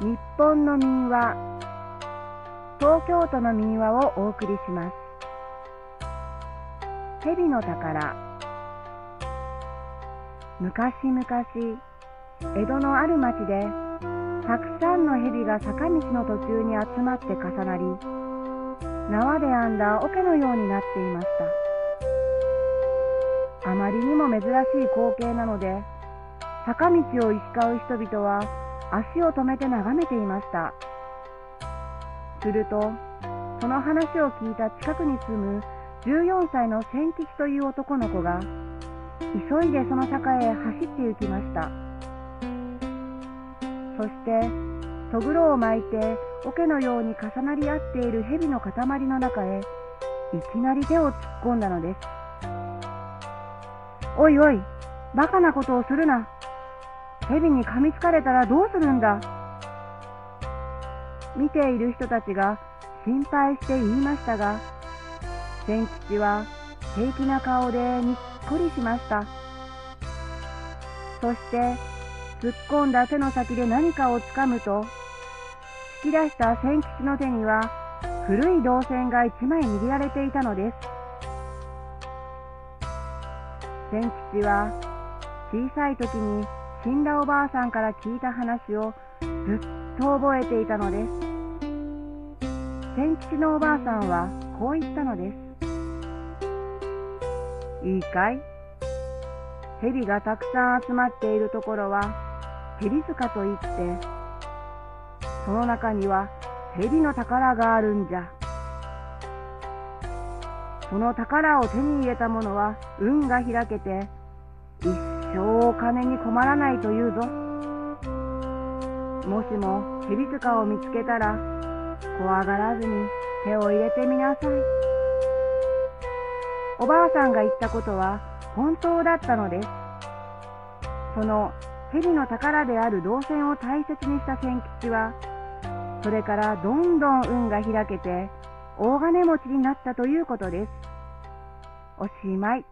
日本の民話東京都の民話をお送りします。蛇の宝。昔々江戸のある町でたくさんの蛇が坂道の途中に集まって重なり縄で編んだ桶のようになっていました。あまりにも珍しい光景なので坂道を行き交う人々は足を止めて眺めていました。するとその話を聞いた近くに住む14歳の千吉という男の子が急いでその坂へ走って行きました。そしてとぐろを巻いて桶のように重なり合っている蛇の塊の中へいきなり手を突っ込んだのですおいおいバカなことをするな。蛇に噛みつかれたらどうするんだ？見ている人たちが心配して言いましたが千吉は平気な顔でにっこりしました。そして突っ込んだ手の先で何かをつかむと突き出した千吉の手には古い銅線が一枚握られていたのです。千吉は小さい時に死んだおばあさんから聞いた話をずっと覚えていたのです。千吉のおばあさんはこう言ったのです。いいかい蛇がたくさん集まっているところは蛇塚といってその中には蛇の宝があるんじゃ。その宝を手に入れた者は運が開けて一生お金に困らないというぞ。もしも蛇塚を見つけたら、怖がらずに手を入れてみなさい。おばあさんが言ったことは本当だったのです。その蛇の宝である銅線を大切にした千吉は、それからどんどん運が開けて、大金持ちになったということです。おしまい。